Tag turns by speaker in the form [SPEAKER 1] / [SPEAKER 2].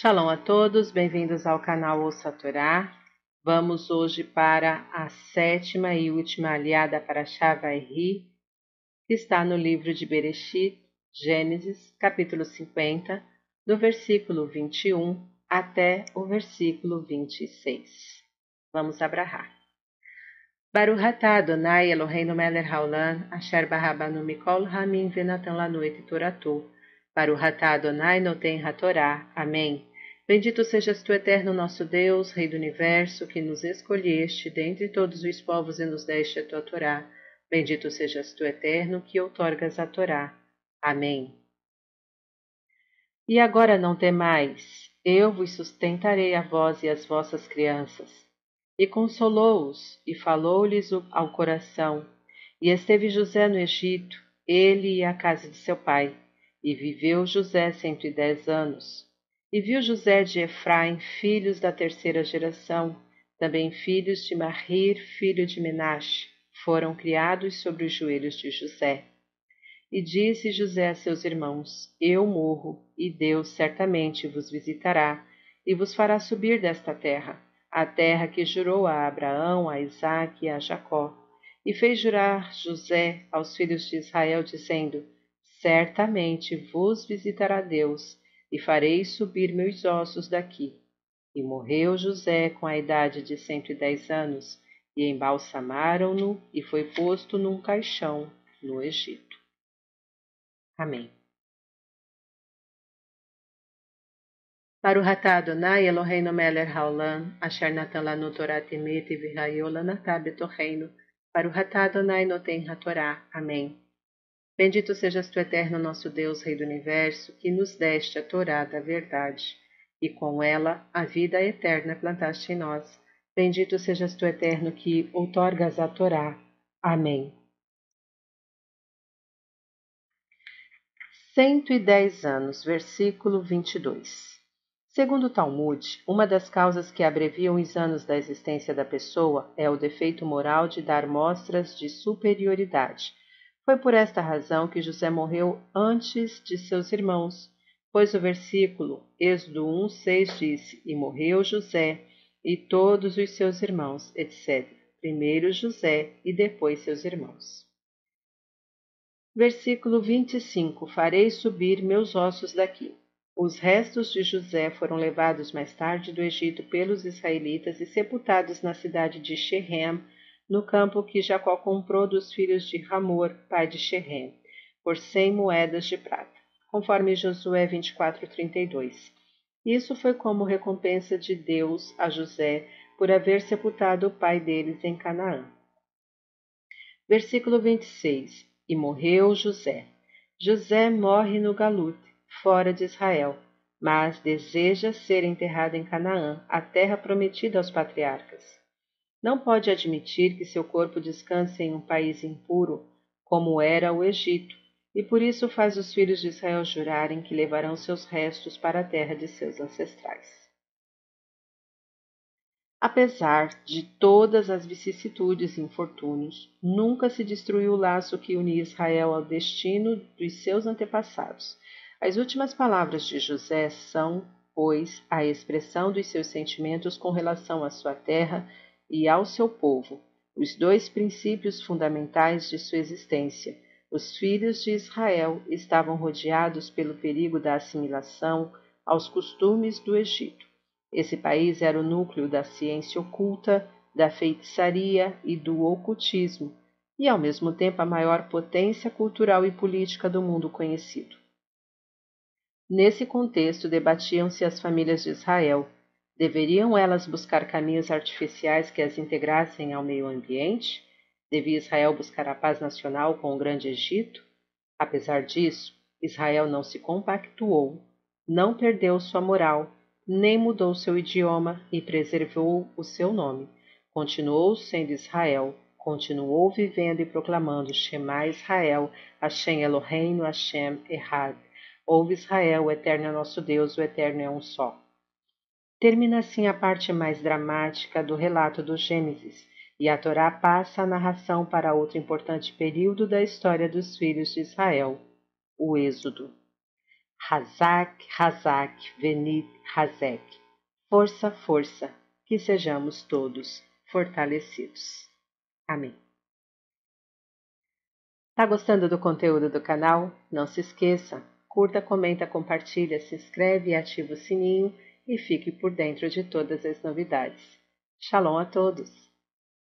[SPEAKER 1] Shalom a todos, bem-vindos ao canal Ouça Torá. Vamos hoje para a sétima e última aliada para Shavairi, que está no livro de Bereshit, Gênesis, capítulo 50, do versículo 21 até o versículo 26. Vamos abrahar. Baruch atah Adonai Eloheinu melech haolam, asher barabanu mikol hamim venatan lanu et toratu, Baruch atah Adonai noten hatorá. Amém. Bendito sejas tu, eterno nosso Deus, Rei do Universo, que nos escolheste dentre todos os povos e nos deste a tua Torá. Bendito sejas tu, eterno, que outorgas a Torá. Amém. E agora não temais, eu vos sustentarei a vós e as vossas crianças. E consolou-os, e falou-lhes ao coração. E esteve José no Egito, ele e a casa de seu pai. E viveu José cento e dez anos. E viu José de Efraim filhos da terceira geração, também filhos de Mahir, filho de Menache, foram criados sobre os joelhos de José. E disse José a seus irmãos: Eu morro, e Deus certamente vos visitará, e vos fará subir desta terra, a terra que jurou a Abraão, a Isaque e a Jacó. E fez jurar José aos filhos de Israel, dizendo: Certamente vos visitará Deus, e farei subir meus ossos daqui. E morreu José com a idade de cento e dez anos, e embalsamaram-no, e foi posto num caixão no Egito. Amém. Baruch atah Adonai Eloheinu melech haolam, asher natan lanu Torah temet v'hayo lanatah betocheinu, Baruch atah Adonai noten hatorá. Amém. Bendito sejas tu, eterno nosso Deus, Rei do Universo, que nos deste a Torá da verdade, e com ela a vida eterna plantaste em nós. Bendito sejas tu, eterno, que outorgas a Torá. Amém. 110 anos, versículo 22. Segundo o Talmud, uma das causas que abreviam os anos da existência da pessoa é o defeito moral de dar mostras de superioridade foi por esta razão que José morreu antes de seus irmãos, pois o versículo Êxodo 1,6 disse: E morreu José e todos os seus irmãos, etc. Primeiro José e depois seus irmãos. Versículo 25: Farei subir meus ossos daqui. Os restos de José foram levados mais tarde do Egito pelos israelitas e sepultados na cidade de Shechem, no campo que Jacó comprou dos filhos de Ramor, pai de Shechem, por cem moedas de prata, conforme Josué 24:32. Isso foi como recompensa de Deus a José por haver sepultado o pai deles em Canaã. Versículo 26. E morreu José. José morre no Galute, fora de Israel, mas deseja ser enterrado em Canaã, a terra prometida aos patriarcas não pode admitir que seu corpo descanse em um país impuro, como era o Egito, e por isso faz os filhos de Israel jurarem que levarão seus restos para a terra de seus ancestrais. Apesar de todas as vicissitudes e infortúnios, nunca se destruiu o laço que unia Israel ao destino dos seus antepassados. As últimas palavras de José são, pois, a expressão dos seus sentimentos com relação à sua terra e ao seu povo, os dois princípios fundamentais de sua existência. Os filhos de Israel estavam rodeados pelo perigo da assimilação aos costumes do Egito. Esse país era o núcleo da ciência oculta, da feitiçaria e do ocultismo, e ao mesmo tempo a maior potência cultural e política do mundo conhecido. Nesse contexto debatiam-se as famílias de Israel, Deveriam elas buscar caminhos artificiais que as integrassem ao meio ambiente? Devia Israel buscar a paz nacional com o Grande Egito? Apesar disso, Israel não se compactuou, não perdeu sua moral, nem mudou seu idioma e preservou o seu nome. Continuou sendo Israel, continuou vivendo e proclamando Shema Israel, Hashem Eloheinu, Hashem Errad. Ouve Israel, o Eterno é nosso Deus, o Eterno é um só. Termina assim a parte mais dramática do relato do Gênesis, e a Torá passa a narração para outro importante período da história dos filhos de Israel, o Êxodo. Hazak, Hazak, Venit, Hazek. Força, força, que sejamos todos fortalecidos. Amém. Tá gostando do conteúdo do canal? Não se esqueça, curta, comenta, compartilha, se inscreve e ativa o sininho e fique por dentro de todas as novidades. Shalom a todos!